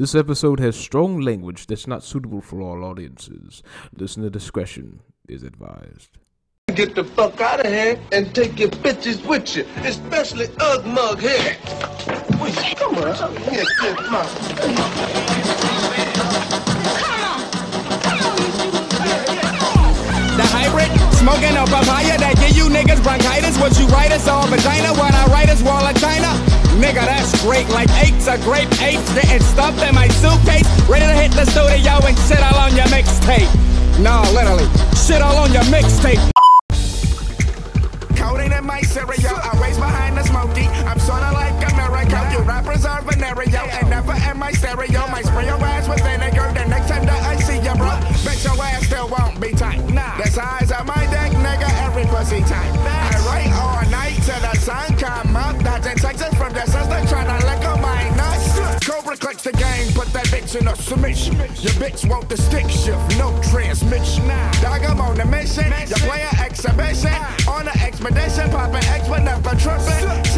This episode has strong language that's not suitable for all audiences. Listener discretion is advised. Get the fuck out of here and take your bitches with you, especially Ugg Mug here. Come on. Smoking a papaya that give you niggas bronchitis. What you write is all vagina, what I write is wall of China. Nigga, that's great. Like eights of grape apes stuffed in my suitcase. Ready to hit the studio and shit all on your mixtape. No, literally, shit all on your mixtape. Codeine in my cereal, I raise behind the smoky. I'm sorta like a miracle. You rappers are venereal and never in my stereo. My spray your ass with vinegar. The next time that I see you, bro, bet your ass up. Dodging Texas from the sister tryna lick on my nuts. Cobra clicks the game, put that bitch in a submission. Your bitch want the stick shift, no transmission. Dog, I'm on the mission. You play an exhibition on an expedition, popping X but never tripping.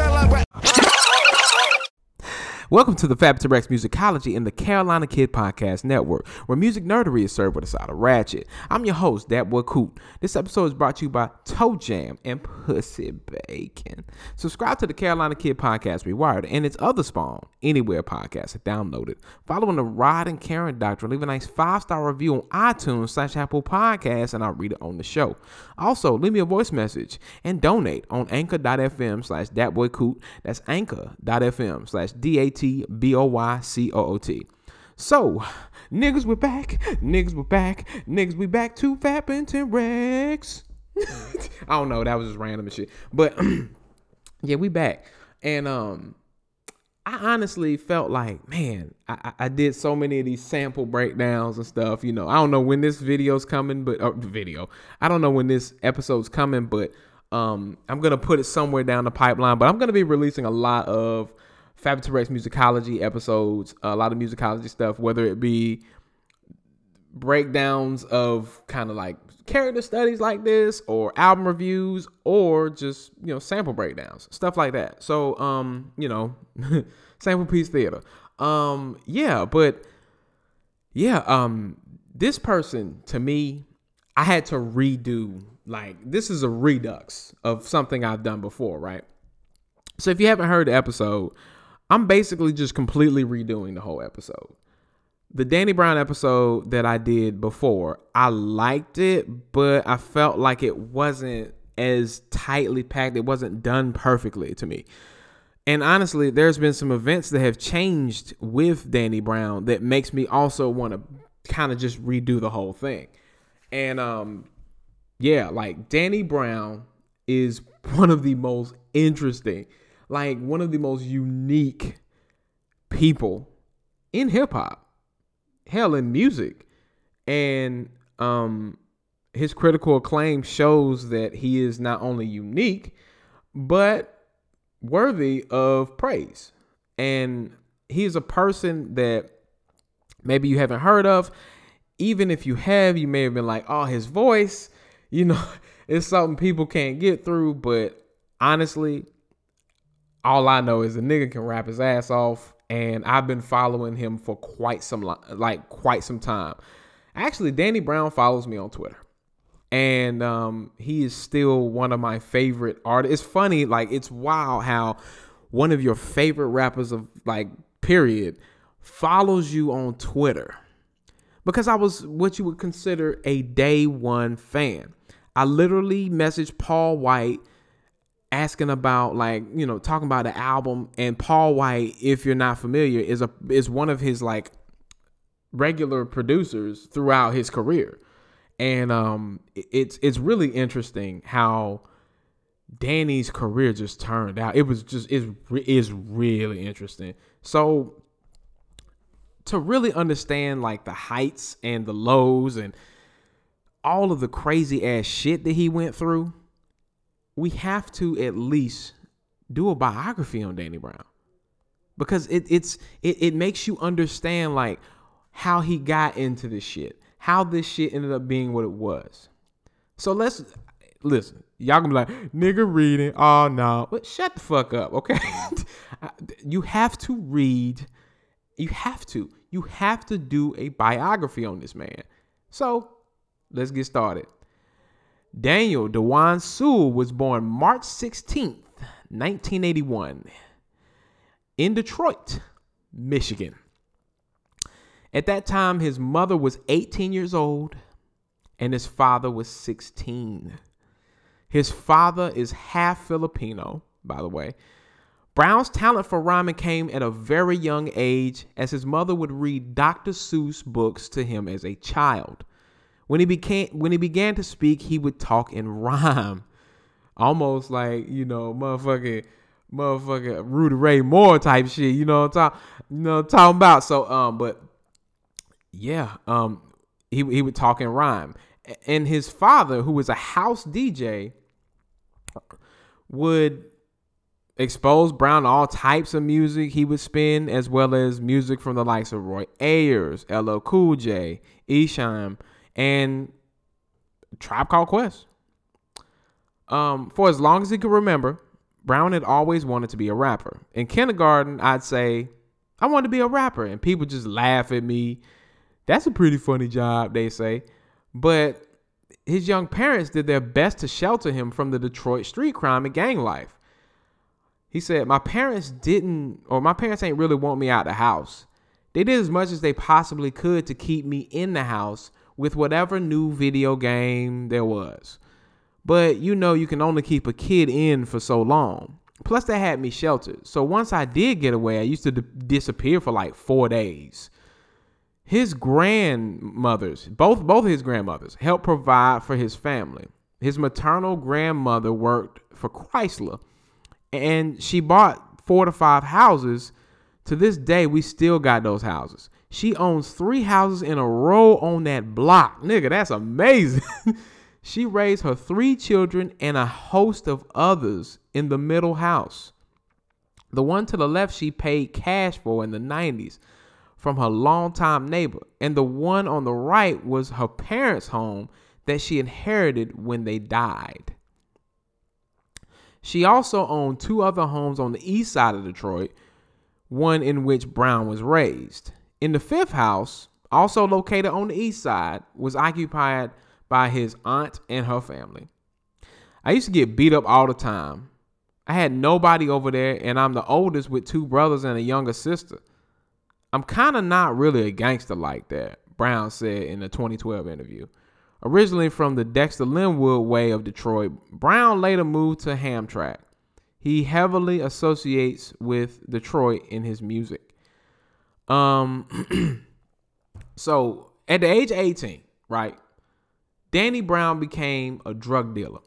Welcome to the Fab Musicology in the Carolina Kid Podcast Network, where music nerdery is served with a side of ratchet. I'm your host, Dat Boy Coot. This episode is brought to you by Toe Jam and Pussy Bacon. Subscribe to the Carolina Kid Podcast Rewired and its other spawn, Anywhere Podcast, download it. Following the Rod and Karen Doctrine, leave a nice five star review on iTunes slash Apple Podcasts, and I'll read it on the show. Also, leave me a voice message and donate on anchor.fm slash datboycoot. That's anchor.fm slash D-A-T-B-O-Y-C-O-O-T. So, niggas, we're back. Niggas, we're back. Niggas, we back to Fappington Rex. I don't know. That was just random and shit. But, yeah, we back. And, um, I honestly felt like, man, I, I- I did so many of these sample breakdowns and stuff. You know, I don't know when this video's coming, but uh, video. I don't know when this episode's coming, but um, I'm gonna put it somewhere down the pipeline. But I'm gonna be releasing a lot of Fab musicology episodes, a lot of musicology stuff, whether it be breakdowns of kind of like character studies like this or album reviews or just you know sample breakdowns stuff like that. So um you know sample piece theater. Um yeah but yeah um this person to me i had to redo like this is a redux of something i've done before right? So if you haven't heard the episode i'm basically just completely redoing the whole episode the Danny Brown episode that I did before, I liked it, but I felt like it wasn't as tightly packed. It wasn't done perfectly to me. And honestly, there's been some events that have changed with Danny Brown that makes me also want to kind of just redo the whole thing. And um yeah, like Danny Brown is one of the most interesting, like one of the most unique people in hip hop hell in music. And um his critical acclaim shows that he is not only unique but worthy of praise. And he is a person that maybe you haven't heard of. Even if you have you may have been like oh his voice you know it's something people can't get through. But honestly all I know is the nigga can rap his ass off, and I've been following him for quite some li- like quite some time. Actually, Danny Brown follows me on Twitter, and um, he is still one of my favorite artists. It's funny, like it's wild how one of your favorite rappers of like period follows you on Twitter because I was what you would consider a day one fan. I literally messaged Paul White asking about like you know talking about the album. And Paul White if you're not familiar is a is one of his like regular producers throughout his career. And um it's it's really interesting how Danny's career just turned out. It was just is is really interesting. So to really understand like the heights and the lows and all of the crazy ass shit that he went through we have to at least do a biography on Danny Brown because it it's it, it makes you understand like how he got into this shit, how this shit ended up being what it was. So let's listen. Y'all gonna be like, nigga reading. Oh no. But shut the fuck up, okay? you have to read. You have to. you have to do a biography on this man. So let's get started. Daniel Dewan Sewell was born March 16th, 1981, in Detroit, Michigan. At that time, his mother was 18 years old and his father was 16. His father is half Filipino, by the way. Brown's talent for rhyming came at a very young age, as his mother would read Dr. Seuss books to him as a child. When he became when he began to speak, he would talk in rhyme, almost like you know, motherfucking, motherfucking Rudy Ray Moore type shit. You know what I'm talking, you know I'm talking about. So, um, but yeah, um, he he would talk in rhyme, and his father, who was a house DJ, would expose Brown to all types of music he would spin, as well as music from the likes of Roy Ayers, LL Cool J, Esham, and Tribe Called Quest. Um, for as long as he could remember, Brown had always wanted to be a rapper. In kindergarten, I'd say, I want to be a rapper, and people just laugh at me. That's a pretty funny job, they say. But his young parents did their best to shelter him from the Detroit street crime and gang life. He said, My parents didn't, or my parents ain't really want me out the house. They did as much as they possibly could to keep me in the house with whatever new video game there was. But you know, you can only keep a kid in for so long. Plus, they had me sheltered. So once I did get away, I used to d- disappear for like four days. His grandmothers, both both his grandmothers, helped provide for his family. His maternal grandmother worked for Chrysler, and she bought four to five houses. To this day, we still got those houses. She owns three houses in a row on that block. Nigga, that's amazing. she raised her three children and a host of others in the middle house. The one to the left, she paid cash for in the 90s from her longtime neighbor. And the one on the right was her parents' home that she inherited when they died. She also owned two other homes on the east side of Detroit, one in which Brown was raised. In the fifth house, also located on the east side, was occupied by his aunt and her family. I used to get beat up all the time. I had nobody over there, and I'm the oldest with two brothers and a younger sister. I'm kind of not really a gangster like that, Brown said in a 2012 interview. Originally from the Dexter Linwood way of Detroit, Brown later moved to Hamtramck. He heavily associates with Detroit in his music. Um, so at the age of 18, right, Danny Brown became a drug dealer.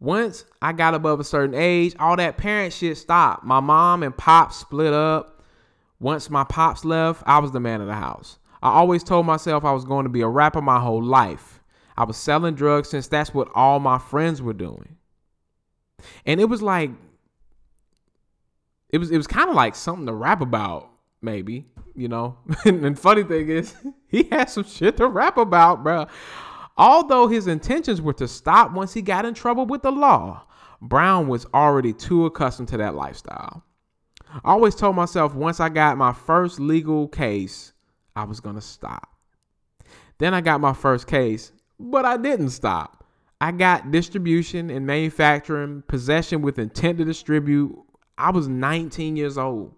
Once I got above a certain age, all that parent shit stopped. My mom and pops split up. Once my pops left, I was the man of the house. I always told myself I was going to be a rapper my whole life. I was selling drugs since that's what all my friends were doing. And it was like it was it was kind of like something to rap about, maybe, you know. and, and funny thing is, he had some shit to rap about, bro. Although his intentions were to stop once he got in trouble with the law, Brown was already too accustomed to that lifestyle. I always told myself once I got my first legal case, I was going to stop. Then I got my first case, but I didn't stop. I got distribution and manufacturing, possession with intent to distribute, I was 19 years old.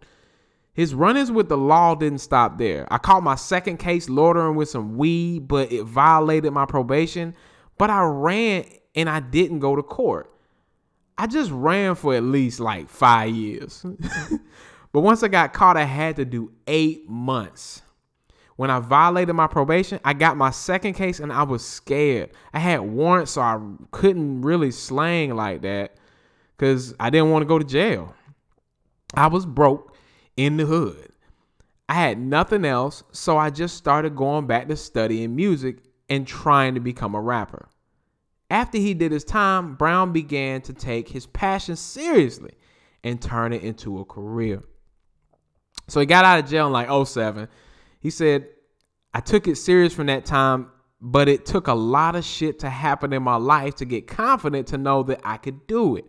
His run-ins with the law didn't stop there. I caught my second case loitering with some weed, but it violated my probation. But I ran and I didn't go to court. I just ran for at least like five years. but once I got caught, I had to do eight months. When I violated my probation, I got my second case and I was scared. I had warrants, so I couldn't really slang like that because I didn't want to go to jail. I was broke in the hood. I had nothing else, so I just started going back to studying music and trying to become a rapper. After he did his time, Brown began to take his passion seriously and turn it into a career. So he got out of jail in like 07. He said, I took it serious from that time, but it took a lot of shit to happen in my life to get confident to know that I could do it.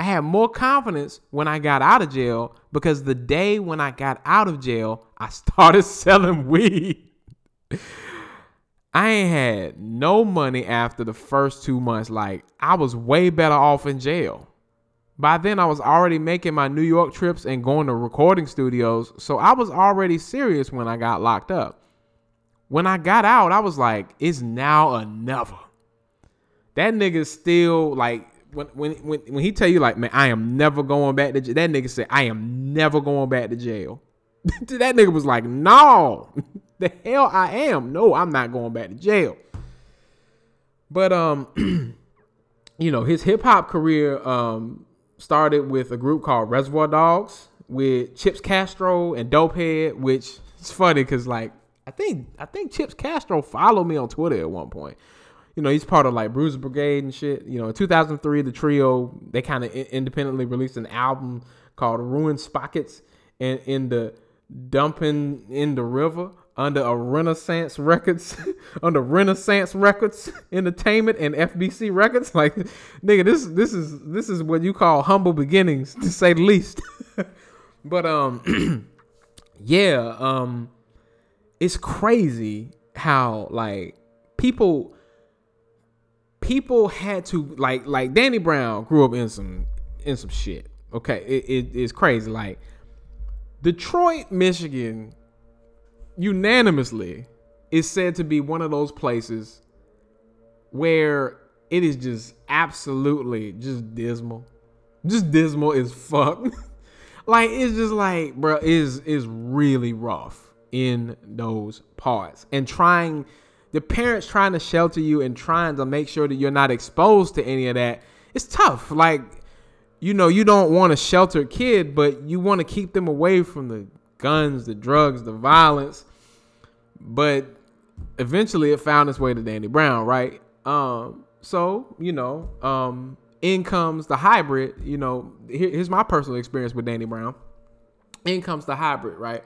I had more confidence when I got out of jail because the day when I got out of jail, I started selling weed. I ain't had no money after the first two months. Like, I was way better off in jail. By then, I was already making my New York trips and going to recording studios. So I was already serious when I got locked up. When I got out, I was like, it's now or never. That nigga still like when when when when he tell you like, man, I am never going back to jail. That nigga said, I am never going back to jail. that nigga was like, no, the hell I am. No, I'm not going back to jail. But um, you know, his hip hop career um started with a group called Reservoir Dogs with Chips Castro and Dopehead, which is funny because like I think I think Chips Castro followed me on Twitter at one point. You know, he's part of like Bruiser Brigade and shit. You know, in 2003, the trio they kind of I- independently released an album called Ruined Spockets and in the dumping in the river under a Renaissance Records, under Renaissance Records Entertainment and FBC Records. Like, nigga, this this is this is what you call humble beginnings, to say the least. but um, yeah, um, it's crazy how like people people had to like like Danny Brown grew up in some in some shit. Okay, it, it it's crazy. Like Detroit, Michigan, unanimously is said to be one of those places where it is just absolutely just dismal. Just dismal as fuck. like it's just like, bro, is is really rough in those parts. And trying the parents trying to shelter you and trying to make sure that you're not exposed to any of that. It's tough. Like you know, you don't want a sheltered kid, but you want to keep them away from the guns, the drugs, the violence. But eventually it found its way to Danny Brown, right? Um, so, you know, um, in comes the hybrid, you know, here, here's my personal experience with Danny Brown. In comes the hybrid, right?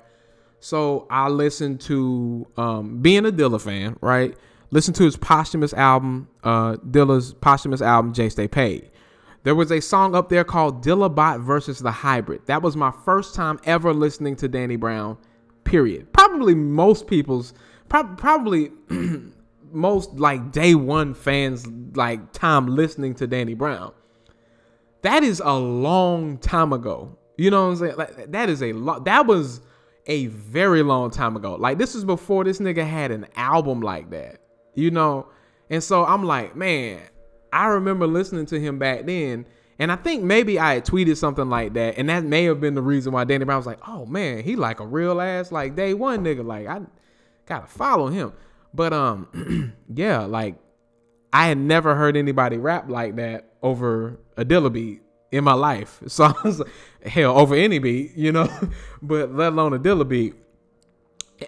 So I listened to um being a Dilla fan, right? Listen to his posthumous album, uh Dilla's posthumous album, Jay Stay Paid. There was a song up there called Dillabot versus the Hybrid. That was my first time ever listening to Danny Brown, period. Probably most people's, prob- probably most like day one fans like time listening to Danny Brown. That is a long time ago. You know what I'm saying? Like that is a lot. That was a very long time ago. Like this was before this nigga had an album like that. You know? And so I'm like, man, I remember listening to him back then, and I think maybe I had tweeted something like that, and that may have been the reason why Danny Brown was like, "Oh man, he like a real ass like day one nigga. Like I gotta follow him." But um, yeah, like I had never heard anybody rap like that over a Dilla beat in my life. So I was like, hell over any beat, you know, but let alone a Dilla beat.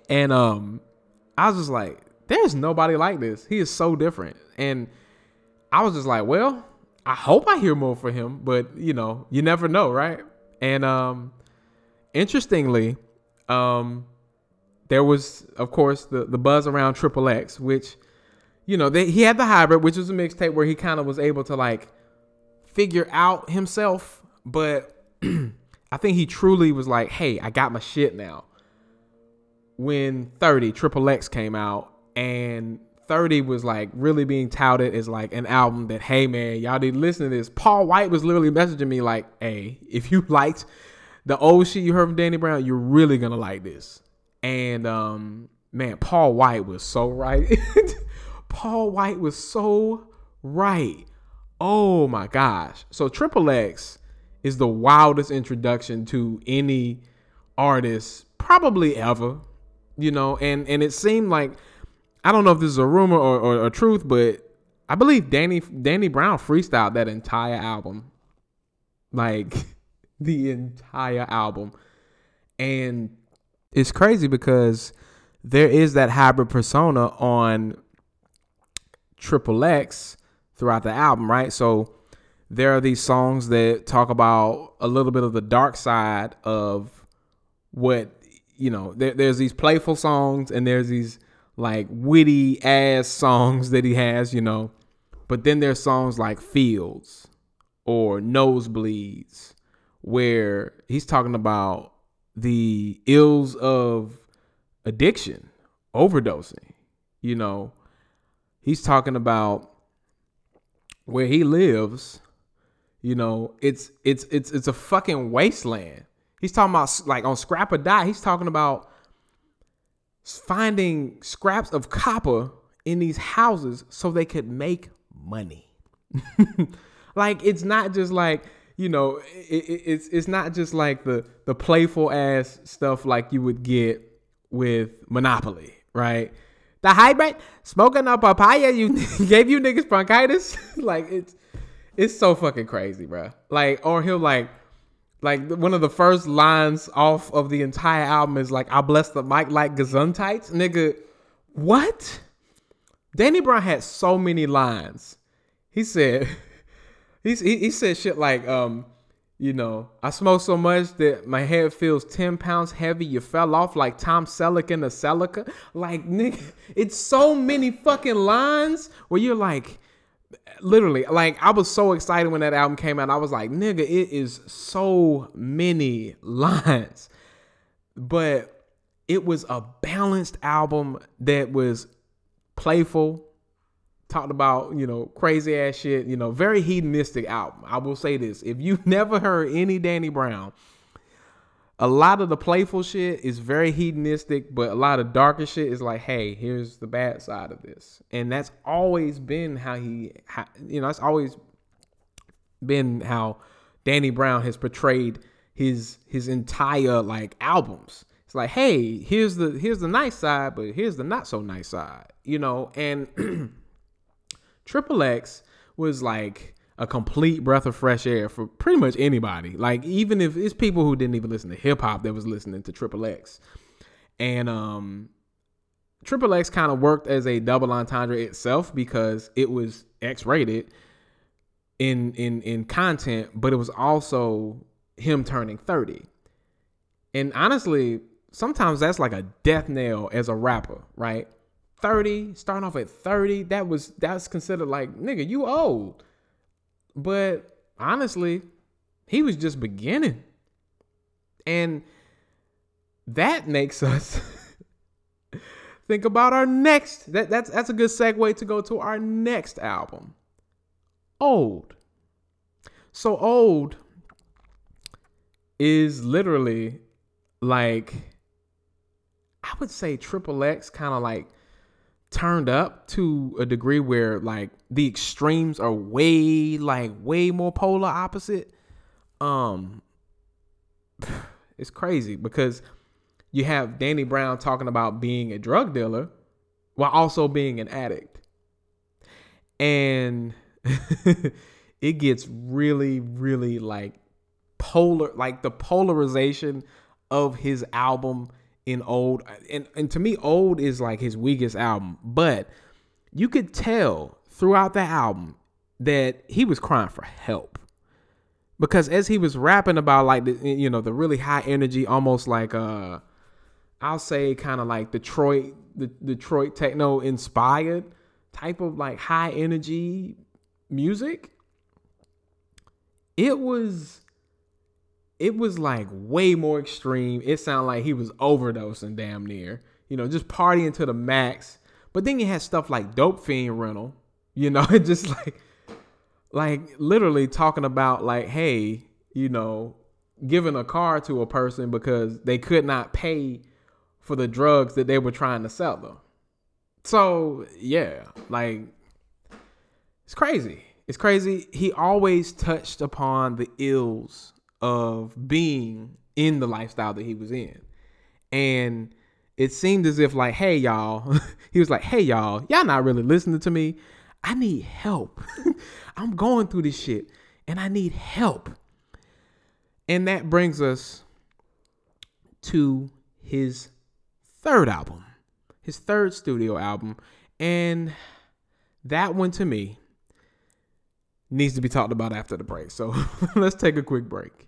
And um, I was just like, there's nobody like this. He is so different, and I was just like, well, I hope I hear more for him, but you know, you never know, right? And um interestingly, um there was of course the the buzz around Triple X, which you know, they, he had the hybrid, which was a mixtape where he kind of was able to like figure out himself, but I think he truly was like, "Hey, I got my shit now." When 30 Triple X came out and 30 was like really being touted as like an album that, hey man, y'all need to listen to this. Paul White was literally messaging me like, hey, if you liked the old shit you heard from Danny Brown, you're really gonna like this. And um, man, Paul White was so right. Paul White was so right. Oh my gosh. So Triple X is the wildest introduction to any artist probably ever. You know, and and it seemed like I don't know if this is a rumor or, or, or truth, but I believe Danny Danny Brown freestyled that entire album, like the entire album, and it's crazy because there is that hybrid persona on Triple X throughout the album, right? So there are these songs that talk about a little bit of the dark side of what you know. There, there's these playful songs, and there's these like witty ass songs that he has, you know. But then there's songs like Fields or nosebleeds, where he's talking about the ills of addiction, overdosing. You know, he's talking about where he lives. You know, it's it's it's it's a fucking wasteland. He's talking about like on Scrap or Die. He's talking about finding scraps of copper in these houses so they could make money. like it's not just like you know it, it, it's it's not just like the the playful ass stuff like you would get with Monopoly, right? The hybrid smoking a papaya you gave you niggas bronchitis, like it's it's so fucking crazy, bro. Like or he'll like like one of the first lines off of the entire album is like I bless the mic like gesundheit, nigga. What? Danny Brown had so many lines. He said, he, he said shit like, um, you know, I smoke so much that my head feels 10 pounds heavy. You fell off like Tom Selleck in the Celica. Like, nigga, it's so many fucking lines where you're like, literally, like, I was so excited when that album came out. I was like, nigga, it is so many lines. But it was a balanced album that was playful, talked about, you know, crazy ass shit, you know, very hedonistic album. I will say this. If you've never heard any Danny Brown, a lot of the playful shit is very hedonistic, but a lot of darker shit is like, hey, here's the bad side of this. And that's always been how he, how, you know, that's always been how Danny Brown has portrayed his his entire like albums. It's like, hey, here's the here's the nice side, but here's the not so nice side, you know. And Triple X was like a complete breath of fresh air for pretty much anybody. Like even if it's people who didn't even listen to hip hop that was listening to Triple X. And um Triple X kind of worked as a double entendre itself because it was X rated in in in content, but it was also him turning 30. And honestly, sometimes that's like a death nail as a rapper, right? 30, starting off at 30, that was that's considered like, nigga, you old. But honestly, he was just beginning. And that makes us think about our next that, that's that's a good segue to go to our next album. Old. So old is literally like I would say Triple X kind of like turned up to a degree where like the extremes are way like way more polar opposite. Um it's crazy because you have Danny Brown talking about being a drug dealer while also being an addict. And it gets really really like polar like the polarization of his album in old and, and to me old is like his weakest album but you could tell throughout the album that he was crying for help. Because as he was rapping about like the you know the really high energy almost like uh i'll say kind of like detroit the detroit techno inspired type of like high energy music it was it was like way more extreme. It sounded like he was overdosing damn near, you know, just partying to the max. But then you had stuff like Dope Fiend Rental, you know, it just like, like literally talking about like, hey, you know, giving a car to a person because they could not pay for the drugs that they were trying to sell them. So yeah, like it's crazy. It's crazy. He always touched upon the ills of being in the lifestyle that he was in. And it seemed as if like, hey y'all, he was like, hey y'all, y'all not really listening to me. I need help. I'm going through this shit and I need help. And that brings us to his third album, his third studio album. And that one to me needs to be talked about after the break. So let's take a quick break.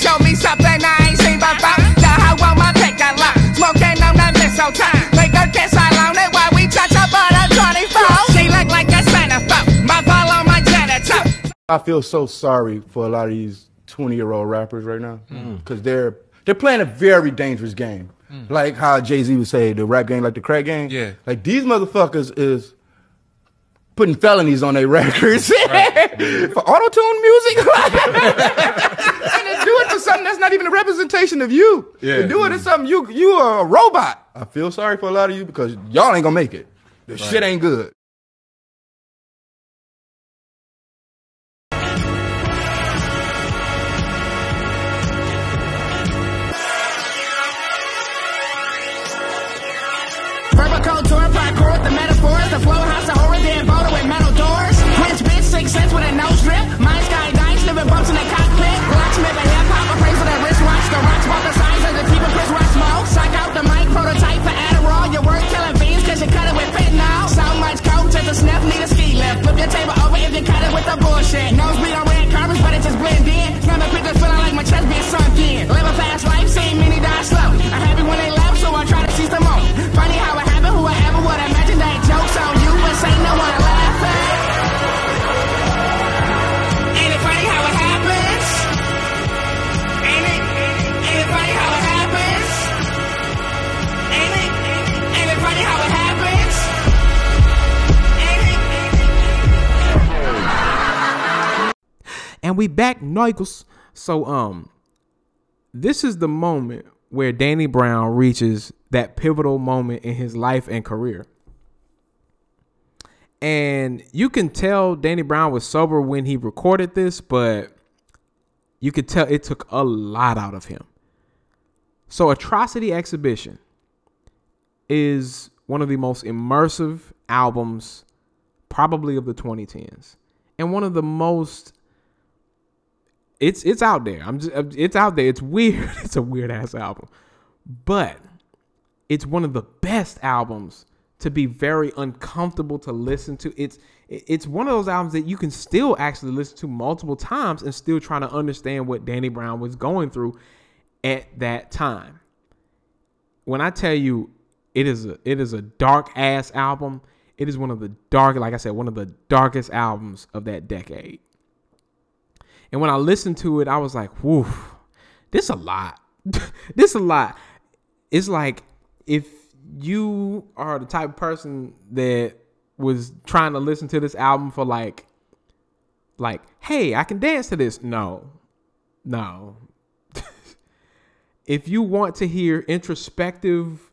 show me something I ain't seen before. The how on my pick a lot, smoking on that mistletoe. Make her kiss alone and while we touch up on a 24. She look like a centerfold, my ball on my genital. I feel so sorry for a lot of these 20 year old rappers right now because mm. they're they're playing a very dangerous game. Mm. Like how Jay Z would say, the rap game, like the crack game. Yeah. Like these motherfuckers is putting felonies on their records right. for auto tune music. something that's not even a representation of you. Yeah. They do it as something you you are a robot. I feel sorry for a lot of you because y'all ain't gonna make it. The shit ain't good. Verbal couture, parkour with the metaphors. The flow house of horror, then boulder with metal doors. French bitch, six cents with a nose drip. Mind sky dice, living bumps in the cockpit. Locksmith, The rocks bought the size of the keep a Chris Rock smoke. Sock out the mic, prototype for Adderall. Your work killing fiends, cause you cut it with fentanyl. So much coke, just a sniff, need a ski lift. Flip your table over if you cut it with the bullshit. Nosebleed on red carpets, but it just blend we back, Nichols. So um this is the moment where Danny Brown reaches that pivotal moment in his life and career. And you can tell Danny Brown was sober when he recorded this, but you could tell it took a lot out of him. So Atrocity Exhibition is one of the most immersive albums probably of the 2010s and one of the most it's it's out there. I'm just it's out there. It's weird. It's a weird ass album. But it's one of the best albums to be very uncomfortable to listen to. It's it's one of those albums that you can still actually listen to multiple times and still trying to understand what Danny Brown was going through at that time. When I tell you it is a it is a dark ass album, it is one of the dark like I said one of the darkest albums of that decade. And when I listened to it, I was like, whoo, this a lot. this a lot. It's like if you are the type of person that was trying to listen to this album for like like, hey, I can dance to this. No. No. if you want to hear introspective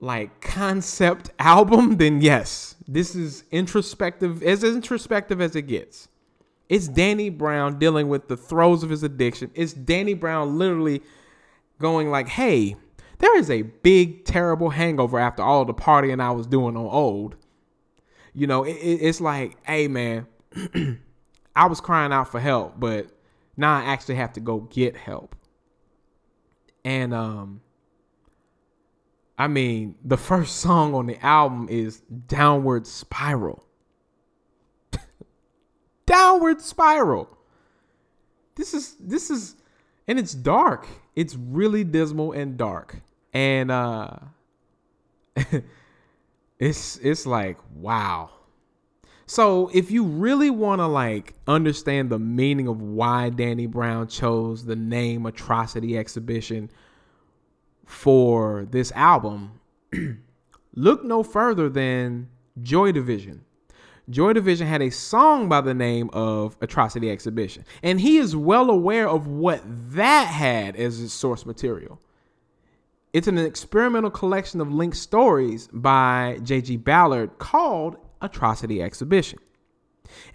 like concept album, then yes, this is introspective as introspective as it gets. It's Danny Brown dealing with the throes of his addiction. It's Danny Brown literally going like, "Hey, there is a big terrible hangover after all the partying I was doing on old." You know, it, it- it's like, "Hey, man, I was crying out for help, but now I actually have to go get help." And um I mean, the first song on the album is Downward Spiral. Downward Spiral. This is this is and it's dark. It's really dismal and dark. And uh it's it's like wow. So if you really want to like understand the meaning of why Danny Brown chose the name Atrocity Exhibition for this album, look no further than Joy Division. Joy Division had a song by the name of Atrocity Exhibition, and he is well aware of what that had as its source material. It's an experimental collection of linked stories by J.G. Ballard called Atrocity Exhibition.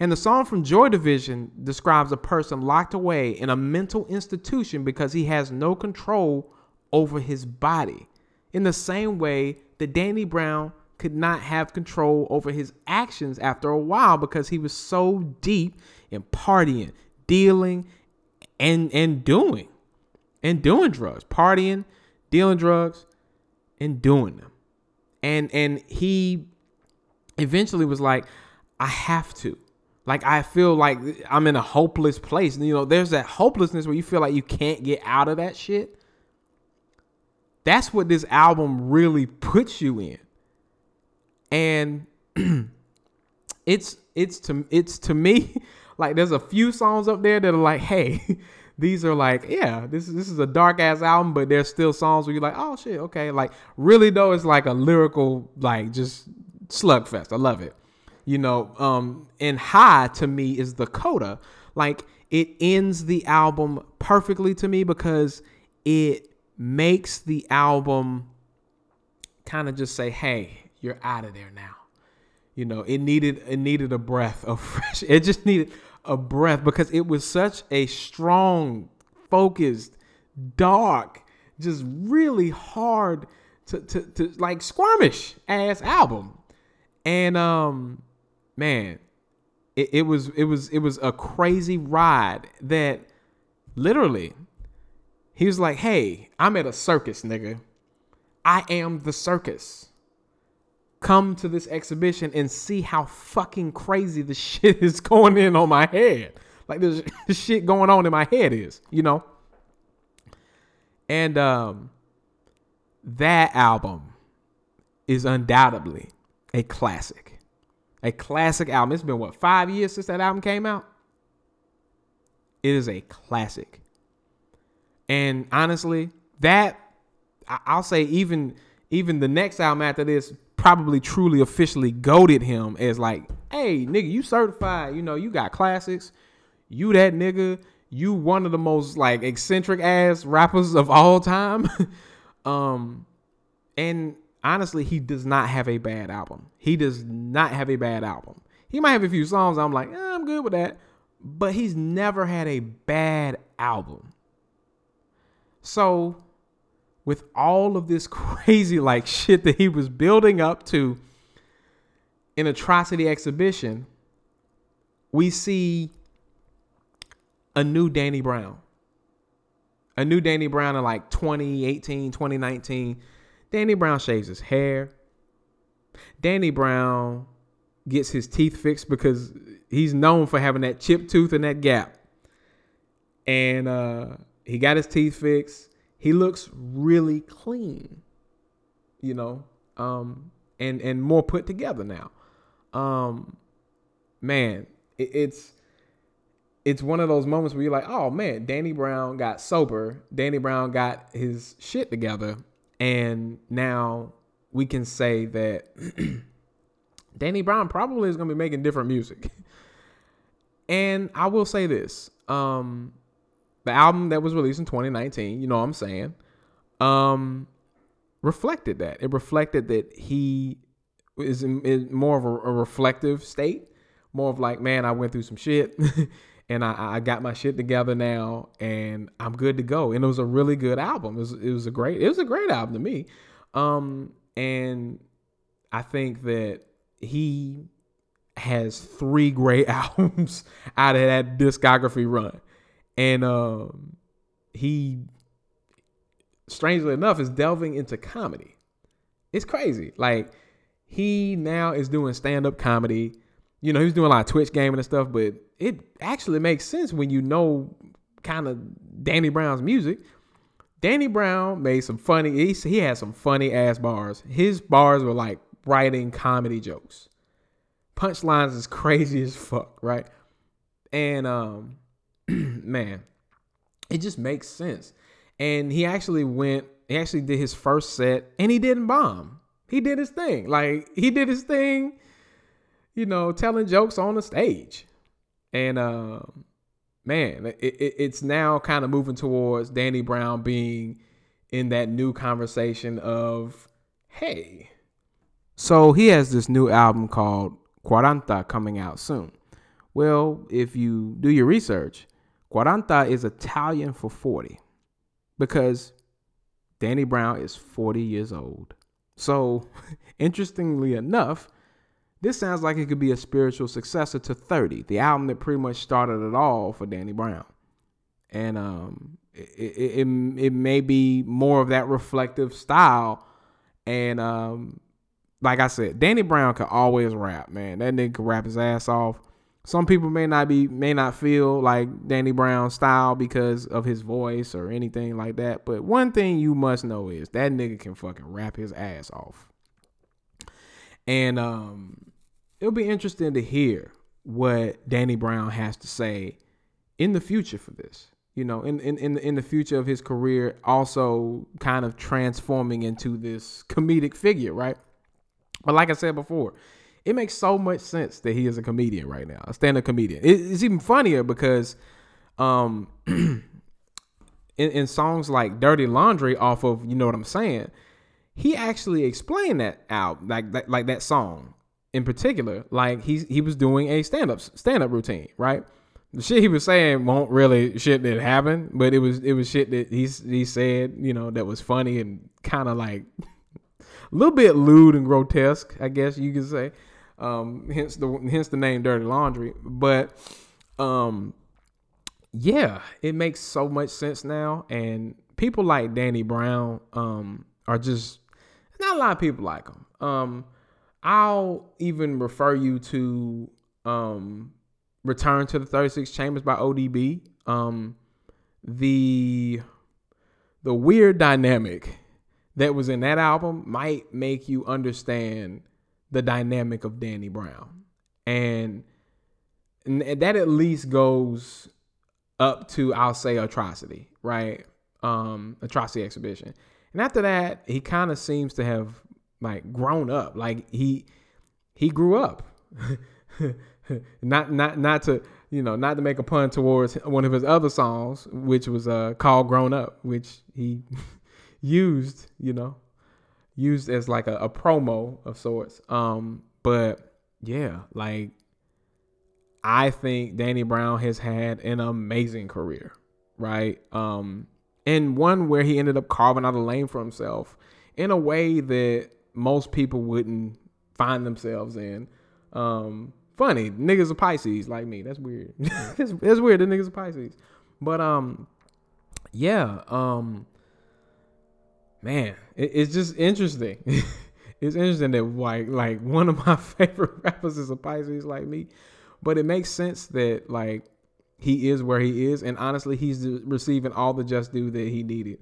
And the song from Joy Division describes a person locked away in a mental institution because he has no control over his body. In the same way that Danny Brown could not have control over his actions after a while because he was so deep in partying, dealing, and and doing. And doing drugs. Partying, dealing drugs, and doing them. And and he eventually was like, I have to. Like I feel like I'm in a hopeless place. And, You know, there's that hopelessness where you feel like you can't get out of that shit. That's what this album really puts you in. And it's it's to it's to me Like there's a few songs up there that are like, hey, these are like, yeah, this is this is a dark ass album, but there's still songs where you're like, oh shit, okay. Like really though, it's like a lyrical, like just slugfest. I love it. You know, um, and high to me is the coda. Like it ends the album perfectly to me because it makes the album kind of just say, hey, you're out of there now. You know, it needed it needed a breath of fresh. It just needed a breath because it was such a strong, focused, dark, just really hard to to, to like squirmish ass album. And um man, it, it was it was it was a crazy ride that literally he was like, Hey, I'm at a circus, nigga. I am the circus come to this exhibition and see how fucking crazy the shit is going in on my head. Like there's shit going on in my head is, you know? And um that album is undoubtedly a classic. A classic album. It's been what, 5 years since that album came out? It is a classic. And honestly, that I'll say even even the next album after this probably truly officially goaded him as like, hey, nigga, you certified. You know, you got classics. You that nigga. You one of the most like eccentric ass rappers of all time. um, and honestly, he does not have a bad album. He does not have a bad album. He might have a few songs. I'm like, eh, I'm good with that, but he's never had a bad album. So with all of this crazy like shit that he was building up to an atrocity exhibition we see a new danny brown. A new danny brown in like 2018 2019 danny brown shaves his hair. Danny brown gets his teeth fixed because he's known for having that chipped tooth and that gap. And uh he got his teeth fixed he looks really clean, you know, um, and and more put together now. Um, man, it, it's it's one of those moments where you're like, oh man, Danny Brown got sober. Danny Brown got his shit together, and now we can say that Danny Brown probably is gonna be making different music. and I will say this: um, the album that was released in 2019, you know what I'm saying, um, reflected that. It reflected that he is in, in more of a, a, reflective state, more of like, man, I went through some shit and I, I got my shit together now and I'm good to go. And it was a really good album. It was, it was a great, it was a great album to me. Um, and I think that he has three great albums out of that discography run and um, he, strangely enough, is delving into comedy. It's crazy. Like he now is doing stand up comedy. You know, he's doing a lot of Twitch gaming and stuff, but it actually makes sense when you know kind of Danny Brown's music. Danny Brown made some funny. He, he had some funny ass bars. His bars were like writing comedy jokes. Punchlines is crazy as fuck, right? And um, man, it just makes sense. And he actually went, he actually did his first set and he didn't bomb. He did his thing. Like he did his thing, you know, telling jokes on the stage. And uh, man, it, it, it's now kind of moving towards Danny Brown being in that new conversation of, hey. So he has this new album called Quaranta coming out soon. Well, if you do your research, Quaranta is Italian for 40 because Danny Brown is 40 years old. So, interestingly enough, this sounds like it could be a spiritual successor to 30, the album that pretty much started it all for Danny Brown. And um, it, it, it, may be more of that reflective style. And um, like I said, Danny Brown could always rap, man. That nigga could rap his ass off. Some people may not be may not feel like Danny Brown style because of his voice or anything like that. But one thing you must know is that nigga can fucking rap his ass off. And um it'll be interesting to hear what Danny Brown has to say in the future for this. You know, in in in in the future of his career, also kind of transforming into this comedic figure, right? But like I said before, it makes so much sense that he is a comedian right now, a stand-up comedian. It, it's even funnier because, um, in, in songs like "Dirty Laundry" off of "You Know What I'm Saying," he actually explained that out like that, like that song in particular. Like he he was doing a stand-up stand-up routine, right? The shit he was saying won't really shit that happened, but it was it was shit that he he said, you know, that was funny and kind of like a little bit lewd and grotesque, I guess you could say. Um, hence the hence the name Dirty Laundry. But um, yeah, it makes so much sense now, and people like Danny Brown um are just not a lot of people like him. Um, I'll even refer you to um Return to the 36 Chambers by ODB. Um, the the weird dynamic that was in that album might make you understand the dynamic of Danny Brown. And, and that at least goes up to I'll say atrocity, right? Um atrocity exhibition. And after that, he kind of seems to have like grown up. Like he he grew up. not not not to you know not to make a pun towards one of his other songs, which was uh called "Grown Up," which he used you know used as like a, a promo of sorts. Um, but yeah, like I think Danny Brown has had an amazing career, right? Um, and one where he ended up carving out a lane for himself in a way that most people wouldn't find themselves in. Um, funny. Niggas are Pisces like me. That's weird. that's, it's weird. The niggas are Pisces. But um, yeah. Um, man, it, it's just interesting. it's interesting that like like one of my favorite rappers is a Pisces like me, but it makes sense that like he is where he is, and honestly, he's receiving all the just due that he needed.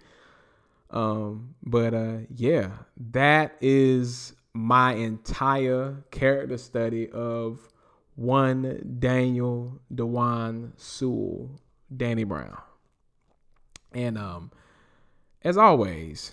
Um, but uh, yeah, that is my entire character study of one Daniel Dewan Sewell, Danny Brown. And um, as always,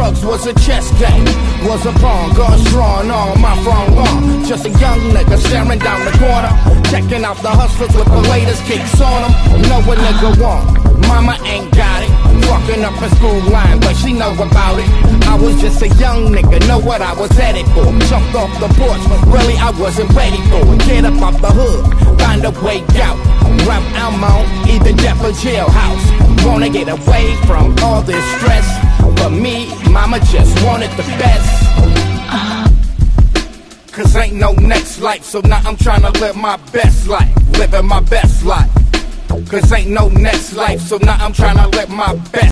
Drugs was a chess game. Was a pawn, guns drawn on my front lawn. Just a young nigga staring down the corner. Checking out the hustlers with the latest kicks on them. Know a nigga want. Mama ain't got it. Walking up a school line, but she know about it. I was just a young nigga, know what I was headed for. Jumped off the porch, but really I wasn't ready for it. Get up off the hood, find a way out. Route I'm on, either death or jailhouse. Wanna get away from all this stress. But me, mama just wanted the best. Uh. Cause ain't no next life, so now I'm trying to live my best life. Living my best life. Cause ain't no next life, so now I'm trying to live my best